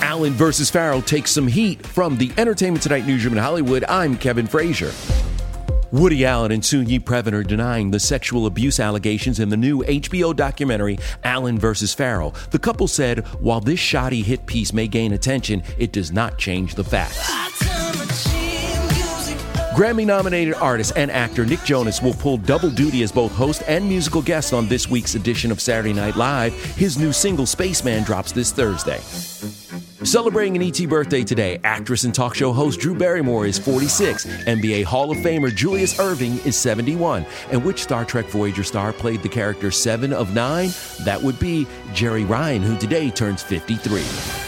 Allen versus Farrow takes some heat from the Entertainment Tonight newsroom in Hollywood. I'm Kevin Frazier. Woody Allen and Soon-Yi Previn are denying the sexual abuse allegations in the new HBO documentary Allen vs. Farrow. The couple said, while this shoddy hit piece may gain attention, it does not change the facts. Grammy nominated artist and actor Nick Jonas will pull double duty as both host and musical guest on this week's edition of Saturday Night Live. His new single, Spaceman, drops this Thursday. Celebrating an ET birthday today, actress and talk show host Drew Barrymore is 46. NBA Hall of Famer Julius Erving is 71. And which Star Trek Voyager star played the character 7 of 9? That would be Jeri Ryan, who today turns 53.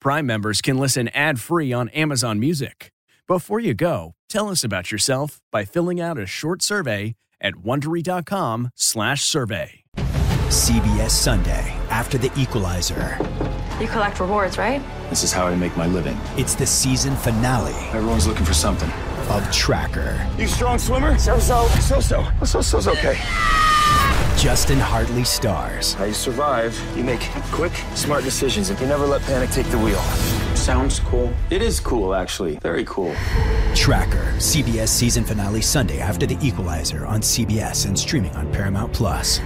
Prime members can listen ad-free on Amazon Music. Before you go, tell us about yourself by filling out a short survey at wondery.com/survey. CBS Sunday after the Equalizer. You collect rewards, right? This is how I make my living. It's the season finale Everyone's looking for something. of Tracker. You strong swimmer? So so. So so. So so's okay. Justin Hartley stars. How you survive, you make quick, smart decisions, and you never let panic take the wheel. Sounds cool. It is cool, actually. Very cool. Tracker. CBS season finale Sunday after the Equalizer on CBS and streaming on Paramount Plus.